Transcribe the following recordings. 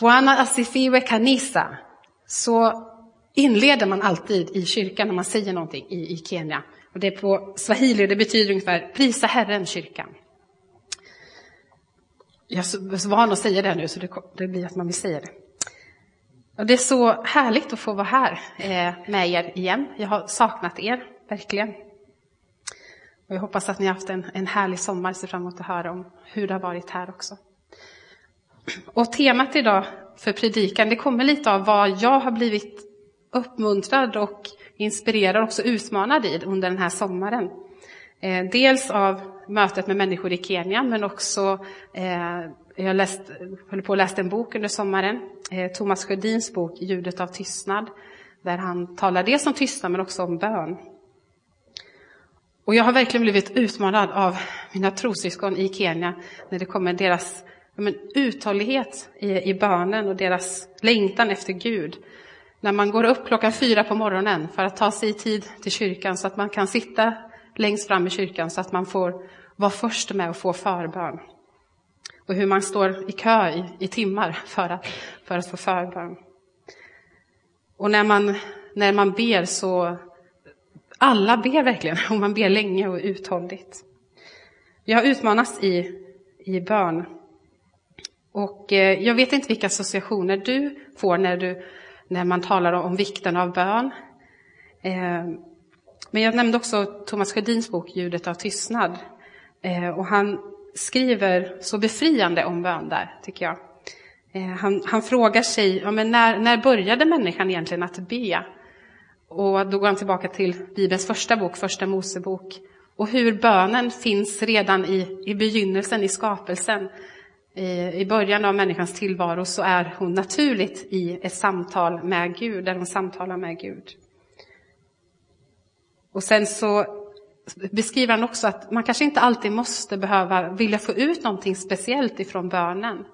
Buana asifiwe kanisa, så inleder man alltid i kyrkan när man säger någonting i, i Kenya. Och det är på swahili, det betyder ungefär prisa Herren, kyrkan. Jag är så van att säga det nu så det, det blir att man vill säga det. Och det är så härligt att få vara här eh, med er igen. Jag har saknat er, verkligen. Och jag hoppas att ni har haft en, en härlig sommar, ser fram emot att höra om hur det har varit här också. Och temat idag för predikan, det kommer lite av vad jag har blivit uppmuntrad och inspirerad och också utmanad i under den här sommaren. Eh, dels av mötet med människor i Kenya, men också eh, jag läst, höll på att läsa en bok under sommaren, eh, Thomas Sjödins bok Ljudet av tystnad, där han talar dels om tystnad men också om bön. Och jag har verkligen blivit utmanad av mina trossyskon i Kenya när det kommer deras men, uthållighet i, i bönen och deras längtan efter Gud. När man går upp klockan fyra på morgonen för att ta sig i tid till kyrkan så att man kan sitta längst fram i kyrkan så att man får vara först med att få förbön. Och hur man står i kö i, i timmar för att, för att få förbön. Och när man, när man ber så, alla ber verkligen, och man ber länge och uthålligt. Jag har utmanats i, i bön. Och eh, jag vet inte vilka associationer du får när, du, när man talar om, vikten av bön. Eh, men jag nämnde också Thomas Sjödins bok Ljudet av tystnad. Eh, och han skriver så befriande om bön där, tycker jag. Han, han frågar sig, ja, men när, när började människan egentligen att be? Och då går han tillbaka till Bibelns första bok, Första Mosebok. Och hur bönen finns redan i, i begynnelsen, i skapelsen. I, början av människans tillvaro så är hon naturligt i ett samtal med Gud, där hon samtalar med Gud. Och sen så beskriver han också att man kanske inte alltid måste behöva vilja få ut någonting speciellt ifrån bönen.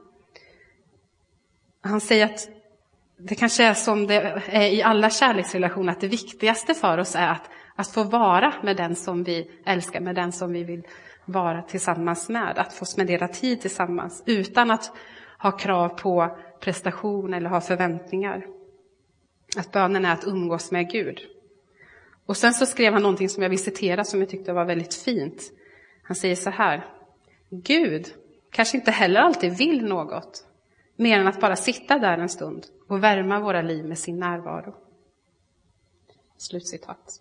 Han säger att det kanske är som det är i alla kärleksrelationer, att det viktigaste för oss är att, att få vara med den som vi älskar, med den som vi vill vara tillsammans med. Att få spendera tid tillsammans utan att ha krav på prestation eller ha förväntningar. Att bönen är att umgås med Gud. Och sen så skrev han någonting som jag vill citera som jag tyckte var väldigt fint. Han säger så här. Gud kanske inte heller alltid vill något mer än att bara sitta där en stund och värma våra liv med sin närvaro. Slutcitat.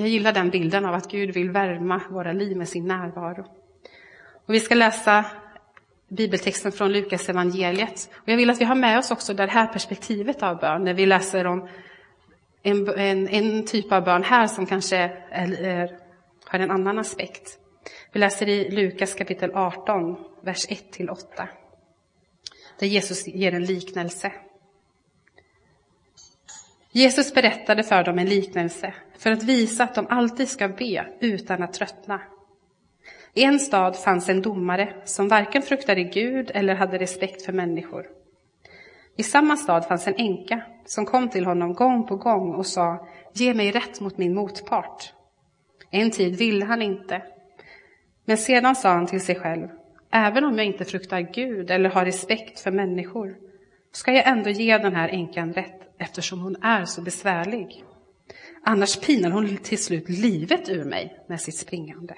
Jag gillar den bilden av att Gud vill värma våra liv med sin närvaro. Och vi ska läsa bibeltexten från Lukas evangeliet. Och Jag vill att vi har med oss också det här perspektivet av bön när vi läser om en, en, en typ av bön här som kanske är, är, har en annan aspekt. Vi läser i Lukas kapitel 18, vers 1-8. Där Jesus ger en liknelse. Jesus berättade för dem en liknelse för att visa att de alltid ska be utan att tröttna. I en stad fanns en domare som varken fruktade Gud eller hade respekt för människor. I samma stad fanns en änka som kom till honom gång på gång och sa Ge mig rätt mot min motpart. En tid ville han inte. Men sedan sa han till sig själv Även om jag inte fruktar Gud eller har respekt för människor ska jag ändå ge den här änkan rätt eftersom hon är så besvärlig. Annars pinar hon till slut livet ur mig med sitt springande.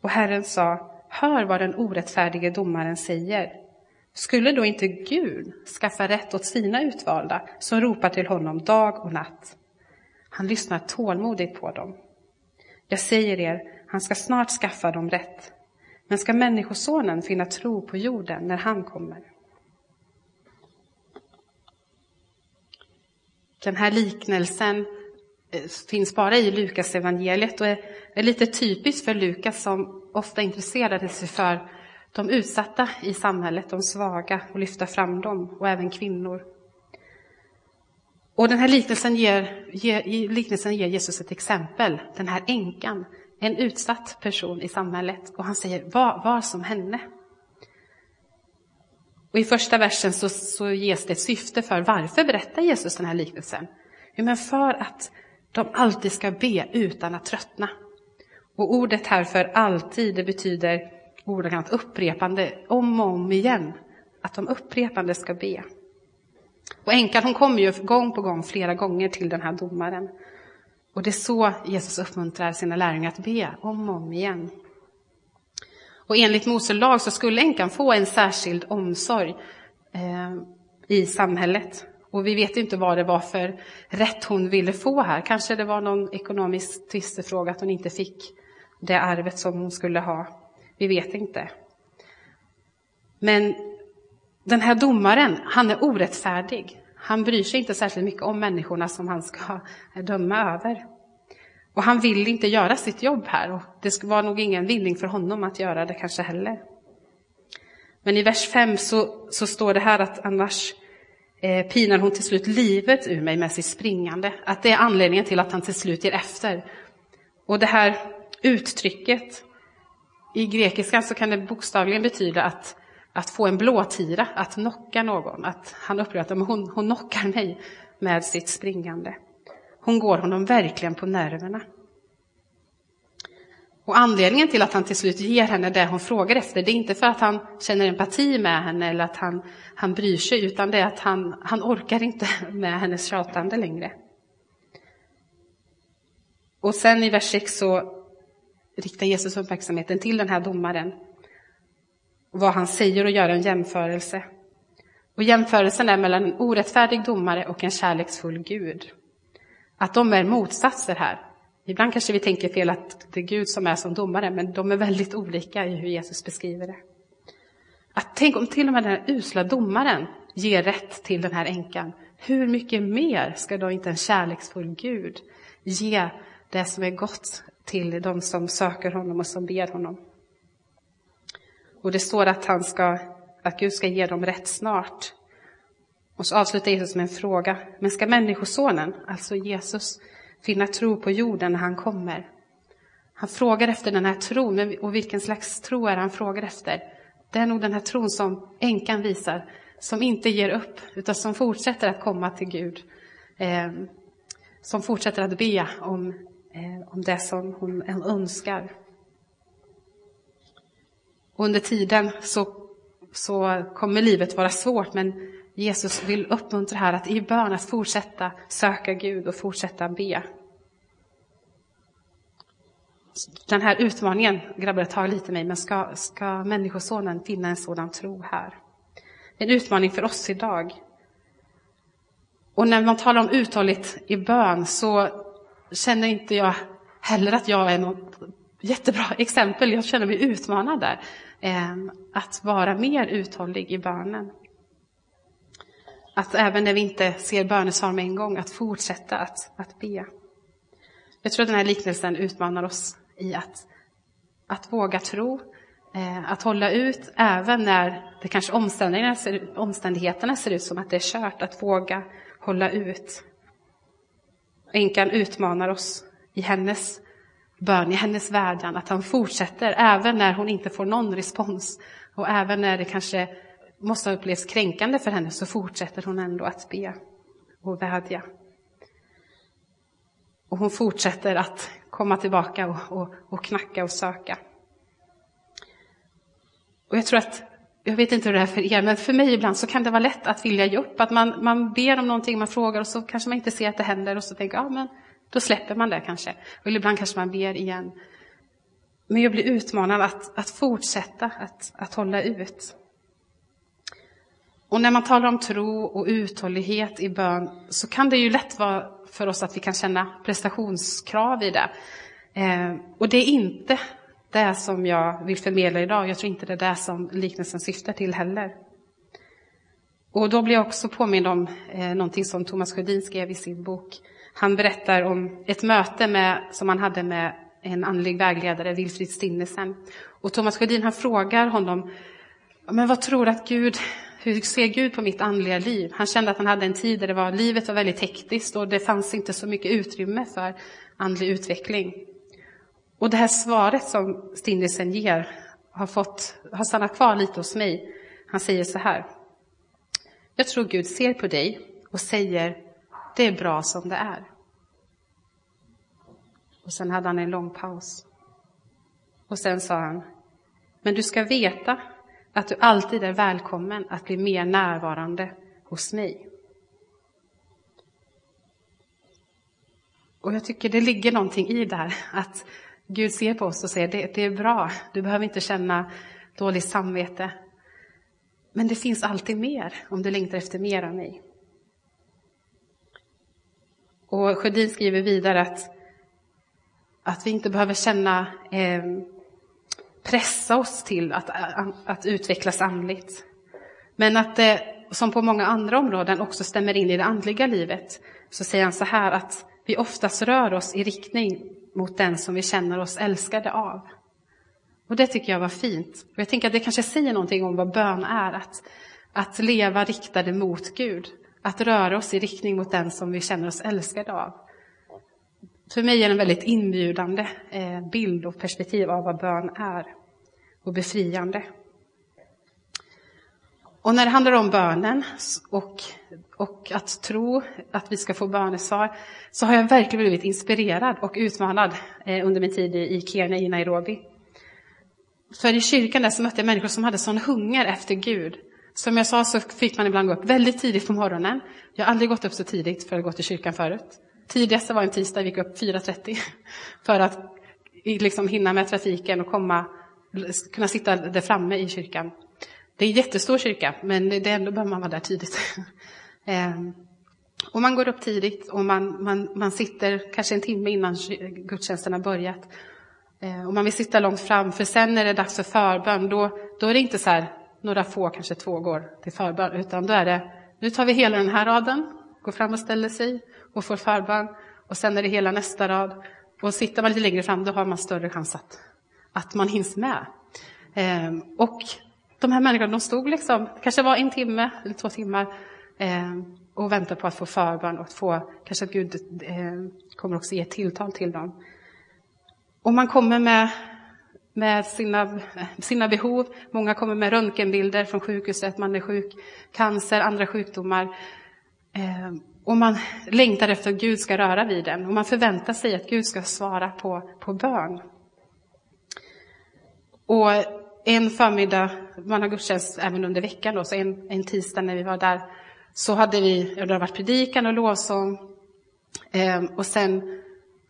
Och Herren sa, hör vad den orättfärdige domaren säger. Skulle då inte Gud skaffa rätt åt sina utvalda som ropar till honom dag och natt? Han lyssnar tålmodigt på dem. Jag säger er, han ska snart skaffa dem rätt. Men ska Människosonen finna tro på jorden när han kommer? Den här liknelsen eh, finns bara i Lukas evangeliet och är lite typisk för Lukas som ofta intresserade sig för de utsatta i samhället, de svaga, och lyfta fram dem, och även kvinnor. Och den här liknelsen ger, ger, liknelsen ger Jesus ett exempel, den här änkan, en utsatt person i samhället, och han säger var, var som henne. Och I första versen så, så ges det ett syfte för varför berättar Jesus den här liknelsen? Jo, men för att de alltid ska be utan att tröttna. Och ordet här för alltid, det betyder ordagrant upprepande om och om igen. att de upprepande ska be. Och änkan hon kommer ju gång på gång, flera gånger till den här domaren. Och det är så Jesus uppmuntrar sina lärjungar att be om och om igen. Och enligt Mose lag så skulle änkan få en särskild omsorg eh, i samhället. Och vi vet inte vad det var för rätt hon ville få här. Kanske det var någon ekonomisk tvistefråga att hon inte fick det arvet som hon skulle ha. Vi vet inte. Men den här domaren, han är orättfärdig. Han bryr sig inte särskilt mycket om människorna som han ska döma över. Och han vill inte göra sitt jobb här och det var nog ingen vinning för honom att göra det kanske heller. Men i vers 5 så, så står det här att annars eh, pinar hon till slut livet ur mig med sitt springande. Att det är anledningen till att han till slut ger efter. Och det här uttrycket i grekiskan så kan det bokstavligen betyda att, att få en blåtira, att knocka någon. Att han upplever att hon, hon knockar mig med sitt springande. Hon går honom verkligen på nerverna. Och anledningen till att han till slut ger henne det hon frågar efter, det är inte för att han känner empati med henne eller att han, han bryr sig, utan det är att han, han orkar inte med hennes tjatande längre. Och sen i vers 6 så riktar Jesus uppmärksamheten till den här domaren. Vad han säger och gör en jämförelse. Och jämförelsen är mellan en orättfärdig domare och en kärleksfull Gud. Att de är motsatser här. Ibland kanske vi tänker fel att det är Gud som är som domare, men de är väldigt olika i hur Jesus beskriver det. Att tänk om till och med den här usla domaren ger rätt till den här änkan. Hur mycket mer ska då inte en kärleksfull Gud ge det som är gott till de som söker honom och som ber honom? Och det står att, han ska, att Gud ska ge dem rätt snart. Och så avslutar Jesus med en fråga. Men ska Människosonen, alltså Jesus, finna tro på jorden när han kommer? Han frågar efter den här tron, och vilken slags tro är han frågar efter? Det är nog den här tron som änkan visar, som inte ger upp, utan som fortsätter att komma till Gud. Eh, som fortsätter att be om, eh, om det som hon önskar. Och under tiden så, så kommer livet vara svårt, men Jesus vill uppmuntra här att i bön att fortsätta söka Gud och fortsätta be. Den här utmaningen, grabbar, tar lite mig, men ska, ska Människosonen finna en sådan tro här? En utmaning för oss idag. Och när man talar om uthålligt i bön så känner inte jag heller att jag är något jättebra exempel. Jag känner mig utmanad där. Eh, att vara mer uthållig i bönen. Att även när vi inte ser bönesvar med en gång, att fortsätta att, att be. Jag tror att den här liknelsen utmanar oss i att, att våga tro, eh, att hålla ut även när det kanske omständigheterna ser, omständigheterna ser ut som att det är kört, att våga hålla ut. Änkan utmanar oss i hennes bön, i hennes vädjan, att han fortsätter även när hon inte får någon respons och även när det kanske måste ha upplevts kränkande för henne så fortsätter hon ändå att be och vädja. Och hon fortsätter att komma tillbaka och, och, och knacka och söka. Och jag tror att, jag vet inte hur det är för er, men för mig ibland så kan det vara lätt att vilja ge upp. Att man, man ber om någonting, man frågar och så kanske man inte ser att det händer och så tänker ja men då släpper man det kanske. Och ibland kanske man ber igen. Men jag blir utmanad att, att fortsätta att, att hålla ut. Och när man talar om tro och uthållighet i bön så kan det ju lätt vara för oss att vi kan känna prestationskrav i det. Eh, och det är inte det som jag vill förmedla idag. Jag tror inte det är det som liknelsen syftar till heller. Och då blir jag också påmind om eh, någonting som Thomas Sjödin skrev i sin bok. Han berättar om ett möte med, som han hade med en andlig vägledare, Wilfrid Stinnesen. Och Thomas Sjödin han frågar honom, men vad tror du att Gud hur ser Gud på mitt andliga liv? Han kände att han hade en tid där det var, livet var väldigt hektiskt och det fanns inte så mycket utrymme för andlig utveckling. Och det här svaret som Stinnesen ger har, fått, har stannat kvar lite hos mig. Han säger så här. Jag tror Gud ser på dig och säger, det är bra som det är. Och sen hade han en lång paus. Och sen sa han, men du ska veta att du alltid är välkommen att bli mer närvarande hos mig. Och jag tycker det ligger någonting i det här, att Gud ser på oss och säger det, det är bra, du behöver inte känna dåligt samvete. Men det finns alltid mer om du längtar efter mer av mig. Och Sjödin skriver vidare att, att vi inte behöver känna eh, pressa oss till att, att utvecklas andligt. Men att det, som på många andra områden, också stämmer in i det andliga livet. Så säger han så här att vi oftast rör oss i riktning mot den som vi känner oss älskade av. Och det tycker jag var fint. Och jag tänker att det kanske säger någonting om vad bön är. Att, att leva riktade mot Gud. Att röra oss i riktning mot den som vi känner oss älskade av. För mig är det en väldigt inbjudande eh, bild och perspektiv av vad bön är. Och befriande. Och när det handlar om bönen och, och att tro att vi ska få bönesvar så har jag verkligen blivit inspirerad och utmanad eh, under min tid i Kenya, i Nairobi. För i kyrkan där så mötte jag människor som hade sån hunger efter Gud. Som jag sa så fick man ibland gå upp väldigt tidigt på morgonen. Jag har aldrig gått upp så tidigt för att gå till kyrkan förut. Tidigast var en tisdag, vi gick upp 4.30 för att liksom hinna med trafiken och komma, kunna sitta där framme i kyrkan. Det är en jättestor kyrka, men det är ändå behöver man vara där tidigt. Ehm, och man går upp tidigt och man, man, man sitter kanske en timme innan gudstjänsten har börjat. Ehm, och man vill sitta långt fram, för sen när det är dags för förbön, då, då är det inte så här, några få, kanske två går till förbön, utan då är det, nu tar vi hela den här raden, går fram och ställer sig och får förbön, och sen är det hela nästa rad. Och sitter man lite längre fram, då har man större chans att, att man hinns med. Ehm, och de här människorna, de stod liksom, kanske var en timme eller två timmar ehm, och väntade på att få förbön och att få, kanske att Gud ehm, kommer också ge ett tilltal till dem. Och man kommer med, med sina, sina behov. Många kommer med röntgenbilder från sjukhuset, man är sjuk, cancer, andra sjukdomar. Ehm, och man längtar efter att Gud ska röra vid den och man förväntar sig att Gud ska svara på, på bön. Och en förmiddag, man har gudstjänst även under veckan då, så en, en tisdag när vi var där, så hade vi, det har varit predikan och lovsång. Eh, och sen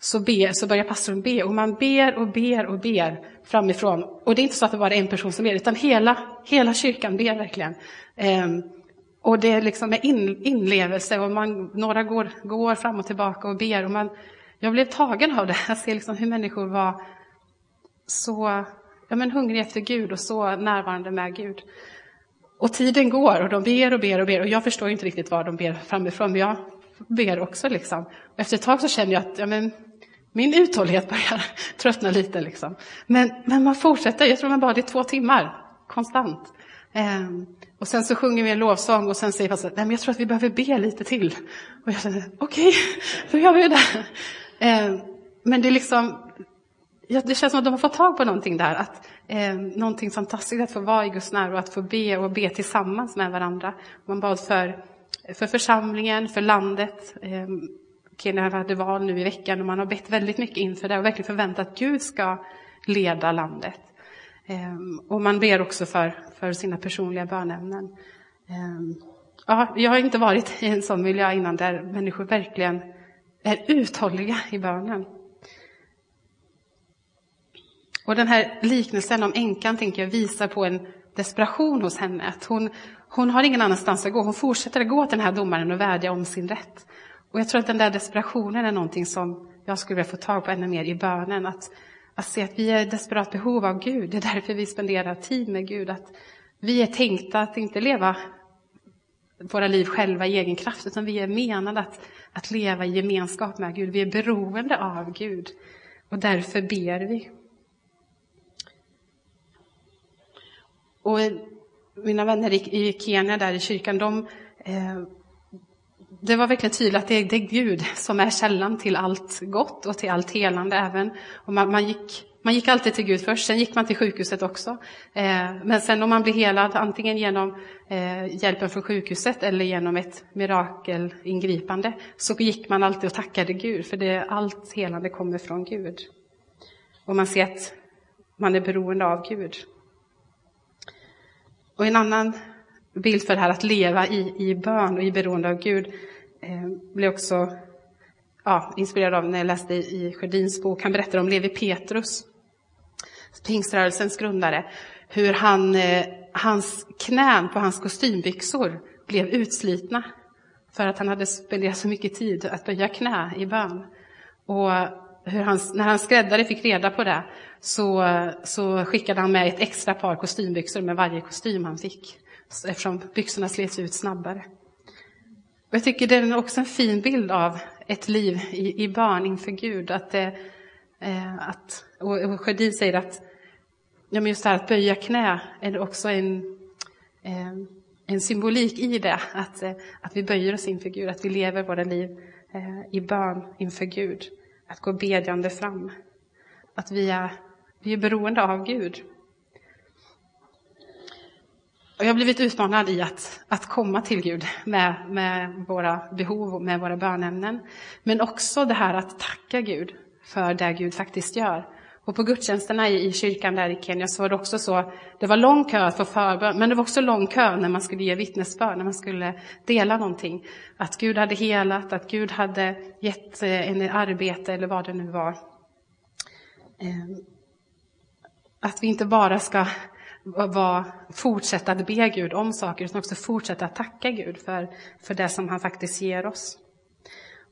så, be, så börjar pastorn be och man ber och ber och ber framifrån. Och det är inte så att det bara är en person som ber, utan hela, hela kyrkan ber verkligen. Eh, och det är liksom med in, inlevelse och man, några går, går fram och tillbaka och ber. Och man, jag blev tagen av det, att se liksom hur människor var så ja, men hungriga efter Gud och så närvarande med Gud. Och tiden går och de ber och ber och ber och jag förstår inte riktigt vad de ber framifrån, men jag ber också. Liksom. Och efter ett tag så känner jag att ja, men, min uthållighet börjar tröttna lite. Liksom. Men, men man fortsätter, jag tror man bad i två timmar, konstant. Ehm, och sen så sjunger vi en lovsång och sen säger pastorn, nej men jag tror att vi behöver be lite till. Och jag känner, okej, okay, då gör vi det. Eh, men det är liksom, det känns som att de har fått tag på någonting där. Att, eh, någonting fantastiskt att få vara i Guds närvaro, att få be och be tillsammans med varandra. Man bad för, för församlingen, för landet. Eh, Kenya hade val nu i veckan och man har bett väldigt mycket inför det och verkligen förväntat att Gud ska leda landet. Ehm, och man ber också för, för sina personliga bönämnen. Ehm, ja, jag har inte varit i en sån miljö innan där människor verkligen är uthålliga i bönen. Och den här liknelsen om änkan tänker jag visar på en desperation hos henne. Att hon, hon har ingen annanstans att gå. Hon fortsätter att gå till den här domaren och vädja om sin rätt. Och jag tror att den där desperationen är någonting som jag skulle vilja få tag på ännu mer i bönen. Att, att se att vi är i desperat behov av Gud. Det är därför vi spenderar tid med Gud. Att vi är tänkta att inte leva våra liv själva i egen kraft, utan vi är menade att, att leva i gemenskap med Gud. Vi är beroende av Gud. Och därför ber vi. Och mina vänner i Kenya, där i kyrkan, de, eh, det var verkligen tydligt att det är, det är Gud som är källan till allt gott och till allt helande även. Och man, man, gick, man gick alltid till Gud först, sen gick man till sjukhuset också. Eh, men sen om man blir helad, antingen genom eh, hjälpen från sjukhuset eller genom ett mirakelingripande, så gick man alltid och tackade Gud, för det, allt helande kommer från Gud. Och man ser att man är beroende av Gud. Och en annan bild för det här att leva i, i bön och i beroende av Gud eh, blev också ja, inspirerad av när jag läste i, i Sjödins bok. Han berättar om Levi Petrus, pingströrelsens grundare, hur han, eh, hans knän på hans kostymbyxor blev utslitna för att han hade spenderat så mycket tid att böja knä i bön. Och hur han, när hans skräddare fick reda på det så, så skickade han med ett extra par kostymbyxor med varje kostym han fick eftersom byxorna slets ut snabbare. Jag tycker det är också en fin bild av ett liv i, i barn inför Gud. Att, eh, att, och Sjödin säger att ja, men just det här att böja knä är också en, eh, en symbolik i det. Att, eh, att vi böjer oss inför Gud, att vi lever våra liv eh, i bön inför Gud. Att gå bedjande fram. Att vi är, vi är beroende av Gud. Och jag har blivit utmanad i att, att komma till Gud med, med våra behov och med våra bönämnen. Men också det här att tacka Gud för det Gud faktiskt gör. Och på gudstjänsterna i, i kyrkan där i Kenya så var det också så, det var lång kö för förbön, men det var också lång kö när man skulle ge vittnesbörd, när man skulle dela någonting. Att Gud hade helat, att Gud hade gett eh, en arbete eller vad det nu var. Eh, att vi inte bara ska var, fortsätta att be Gud om saker, utan också fortsätta att tacka Gud för, för det som han faktiskt ger oss.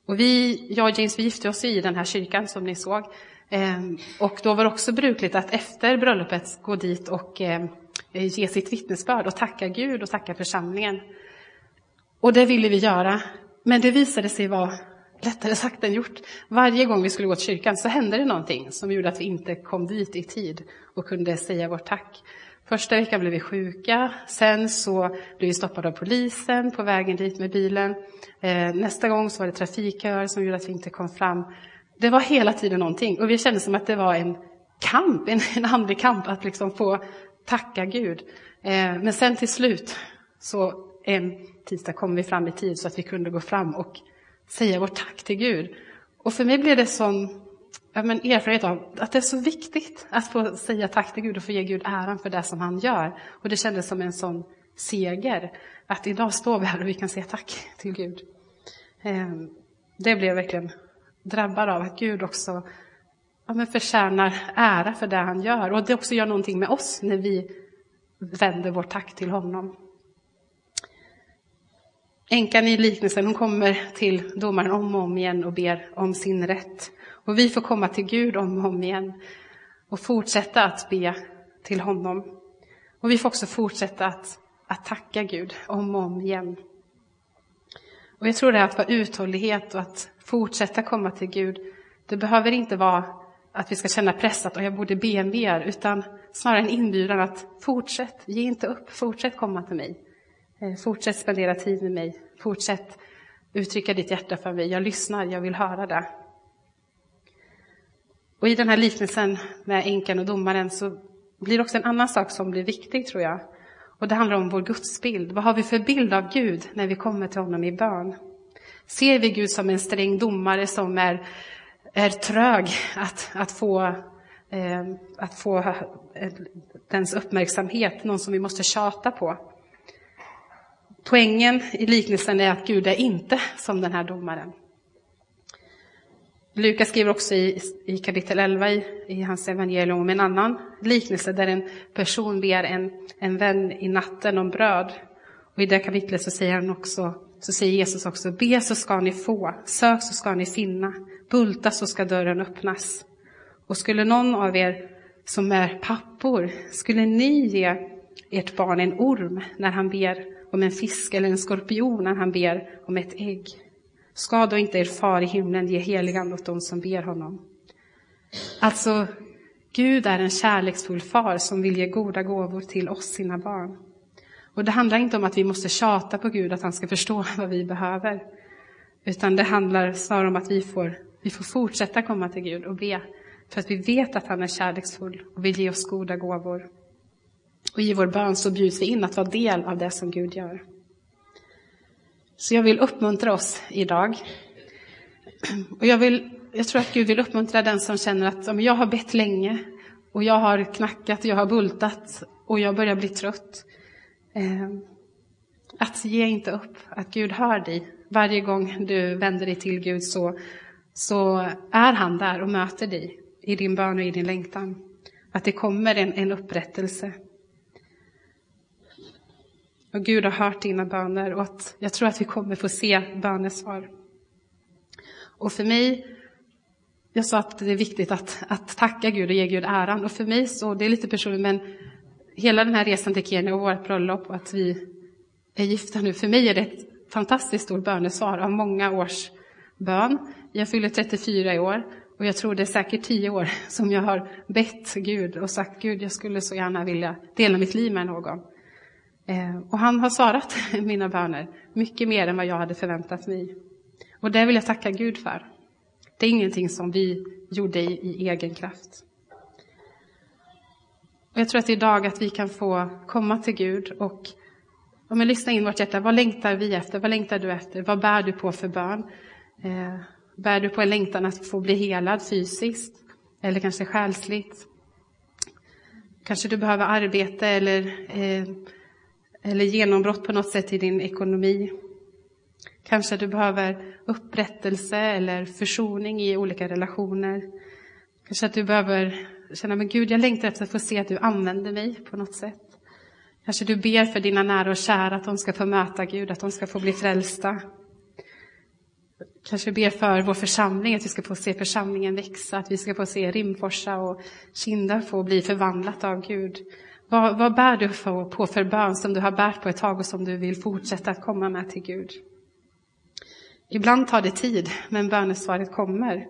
Och vi, jag och James, vi gifte oss i den här kyrkan som ni såg. Ehm, och då var det också brukligt att efter bröllopet gå dit och ehm, ge sitt vittnesbörd och tacka Gud och tacka församlingen. Och det ville vi göra, men det visade sig vara lättare sagt än gjort. Varje gång vi skulle gå till kyrkan så hände det någonting som gjorde att vi inte kom dit i tid och kunde säga vårt tack. Första veckan blev vi sjuka, sen så blev vi stoppade av polisen på vägen dit med bilen. Eh, nästa gång så var det trafikköer som gjorde att vi inte kom fram. Det var hela tiden någonting och vi kände som att det var en kamp, en, en andlig kamp att liksom få tacka Gud. Eh, men sen till slut så en tisdag kom vi fram i tid så att vi kunde gå fram och säga vårt tack till Gud. Och för mig blev det sån men erfarenhet av att det är så viktigt att få säga tack till Gud och få ge Gud äran för det som han gör. Och det kändes som en sån seger, att idag står vi här och vi kan säga tack till Gud. Ehm, det blev jag verkligen drabbad av, att Gud också ja, men förtjänar ära för det han gör. Och det också gör någonting med oss när vi vänder vårt tack till honom. Änkan i liknelsen hon kommer till domaren om och om igen och ber om sin rätt. Och vi får komma till Gud om och om igen och fortsätta att be till honom. Och vi får också fortsätta att, att tacka Gud om och om igen. Och jag tror det här att vara uthållighet och att fortsätta komma till Gud. Det behöver inte vara att vi ska känna press att jag borde be mer, utan snarare en inbjudan att fortsätt, ge inte upp, fortsätt komma till mig. Eh, fortsätt spendera tid med mig, fortsätt uttrycka ditt hjärta för mig. Jag lyssnar, jag vill höra det. Och i den här liknelsen med änkan och domaren så blir det också en annan sak som blir viktig tror jag. Och det handlar om vår gudsbild. Vad har vi för bild av Gud när vi kommer till honom i bön? Ser vi Gud som en sträng domare som är, är trög att, att få, eh, att få dens uppmärksamhet, någon som vi måste tjata på? Poängen i liknelsen är att Gud är inte som den här domaren. Lukas skriver också i, i kapitel 11 i, i, hans evangelium om en annan liknelse där en person ber en, en vän i natten om bröd. Och i det kapitlet så säger, han också, så säger Jesus också, be så ska ni få, sök så ska ni finna, bulta så ska dörren öppnas. Och skulle någon av er som är pappor, skulle ni ge ert barn en orm när han ber om en fisk eller en skorpion när han ber om ett ägg? Ska då inte er far i himlen ge heligan åt dem som ber honom? Alltså, Gud är en kärleksfull far som vill ge goda gåvor till oss, sina barn. Och det handlar inte om att vi måste tjata på Gud att han ska förstå vad vi behöver. Utan det handlar snarare om att vi får, vi får fortsätta komma till Gud och be. För att vi vet att han är kärleksfull och vill ge oss goda gåvor. Och i vår bön så bjuds vi in att vara del av det som Gud gör. Så jag vill uppmuntra oss idag. Och jag, vill, jag tror att Gud vill uppmuntra den som känner att jag har bett länge och jag har knackat, och jag har bultat och jag börjar bli trött. Eh, att ge inte upp, att Gud hör dig. Varje gång du vänder dig till Gud så, så är han där och möter dig i din bön och i din längtan. Att det kommer en, en upprättelse. Och Gud har hört dina böner och att jag tror att vi kommer få se bönesvar. Och för mig, jag sa att det är viktigt att, att tacka Gud och ge Gud äran. Och för mig så, det är lite personligt, men hela den här resan till Kenya och vårt bröllop och att vi är gifta nu, för mig är det ett fantastiskt stort bönesvar av många års bön. Jag fyller 34 i år och jag tror det är säkert 10 år som jag har bett Gud och sagt Gud, jag skulle så gärna vilja dela mitt liv med någon. Eh, och han har svarat mina böner mycket mer än vad jag hade förväntat mig. Och det vill jag tacka Gud för. Det är ingenting som vi gjorde i, i egen kraft. Och jag tror att idag att vi kan få komma till Gud och om jag lyssnar in vårt hjärta. Vad längtar vi efter? Vad längtar du efter? Vad bär du på för bön? Eh, bär du på en längtan att få bli helad fysiskt? Eller kanske själsligt? Kanske du behöver arbete eller, eh, eller genombrott på något sätt i din ekonomi. Kanske du behöver upprättelse eller försoning i olika relationer. Kanske att du behöver känna, men Gud, jag längtar efter att få se att du använder mig på något sätt. Kanske du ber för dina nära och kära att de ska få möta Gud, att de ska få bli frälsta. Kanske ber för vår församling, att vi ska få se församlingen växa, att vi ska få se Rimforsa och Kinda få bli förvandlat av Gud. Vad, vad bär du på för bön som du har bärt på ett tag och som du vill fortsätta att komma med till Gud? Ibland tar det tid, men bönesvaret kommer.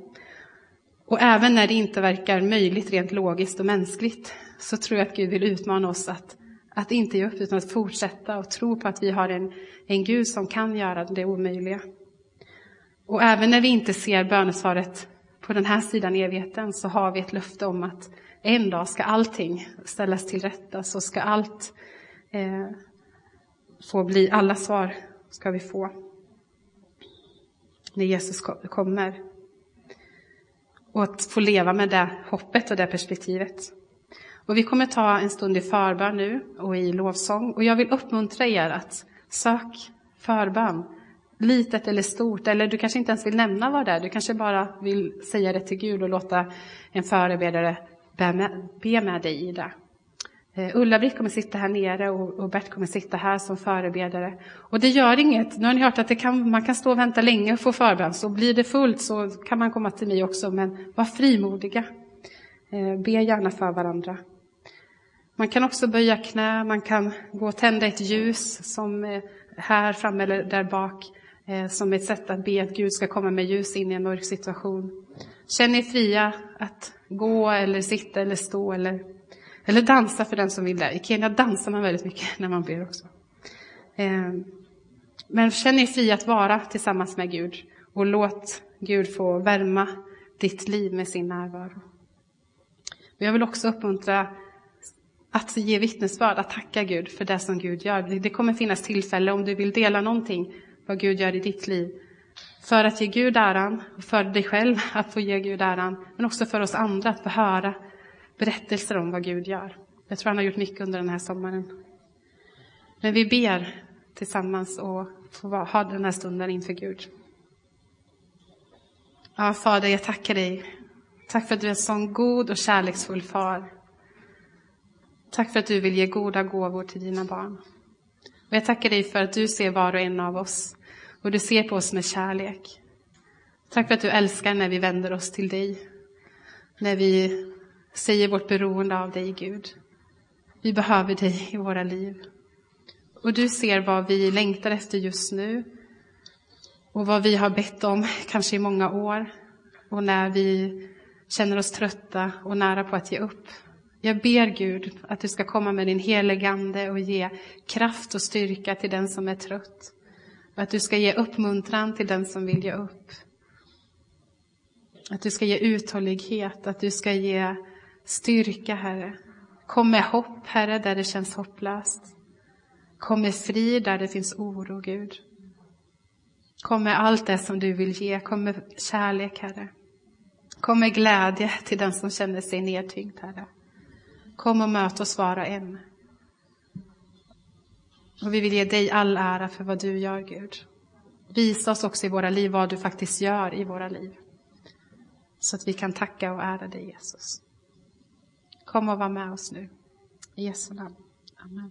Och även när det inte verkar möjligt rent logiskt och mänskligt så tror jag att Gud vill utmana oss att, att inte ge upp utan att fortsätta och tro på att vi har en, en Gud som kan göra det omöjliga. Och även när vi inte ser bönesvaret på den här sidan evigheten så har vi ett löfte om att en dag ska allting ställas till rätta, så ska allt eh, få bli, alla svar ska vi få när Jesus kommer. Och att få leva med det hoppet och det perspektivet. Och vi kommer ta en stund i förbön nu och i lovsång. Och jag vill uppmuntra er att sök förbön. Litet eller stort, eller du kanske inte ens vill nämna vad det är. Du kanske bara vill säga det till Gud och låta en förebedjare be med, be med dig i det. Eh, Ulla-Britt kommer sitta här nere och Bert kommer sitta här som förebedjare. Och det gör inget. Nu har ni hört att det kan, man kan stå och vänta länge och få förbön. Så blir det fullt så kan man komma till mig också. Men var frimodiga. Eh, be gärna för varandra. Man kan också böja knä, man kan gå och tända ett ljus som här framme eller där bak. Eh, som ett sätt att be att Gud ska komma med ljus in i en mörk situation. Känn er fria att gå eller sitta eller stå eller eller dansa för den som vill det. I Kenya dansar man väldigt mycket när man ber också. Eh, men känn er fria att vara tillsammans med Gud och låt Gud få värma ditt liv med sin närvaro. Jag vill också uppmuntra att ge vittnesbörd, att tacka Gud för det som Gud gör. Det kommer finnas tillfälle om du vill dela någonting, vad Gud gör i ditt liv. För att ge Gud äran, och för dig själv att få ge Gud äran, men också för oss andra att få höra berättelser om vad Gud gör. Jag tror han har gjort mycket under den här sommaren. Men vi ber tillsammans och får ha den här stunden inför Gud. Ja, Fader, jag tackar dig. Tack för att du är en sån god och kärleksfull far. Tack för att du vill ge goda gåvor till dina barn. Och jag tackar dig för att du ser var och en av oss och du ser på oss med kärlek. Tack för att du älskar när vi vänder oss till dig. När vi säger vårt beroende av dig, Gud. Vi behöver dig i våra liv. Och du ser vad vi längtar efter just nu och vad vi har bett om, kanske i många år. Och när vi känner oss trötta och nära på att ge upp. Jag ber Gud att du ska komma med din heligande och ge kraft och styrka till den som är trött. Och att du ska ge uppmuntran till den som vill ge upp. Att du ska ge uthållighet, att du ska ge styrka, Herre. Kom med hopp, Herre, där det känns hopplöst. Kom med frid där det finns oro, Gud. Kom med allt det som du vill ge. Kom med kärlek, Herre. Kom med glädje till den som känner sig nedtyngd, Herre. Kom och möt oss var och en. Och vi vill ge dig all ära för vad du gör, Gud. Visa oss också i våra liv vad du faktiskt gör i våra liv. Så att vi kan tacka och ära dig, Jesus. Kom och var med oss nu. I Jesu namn. Amen.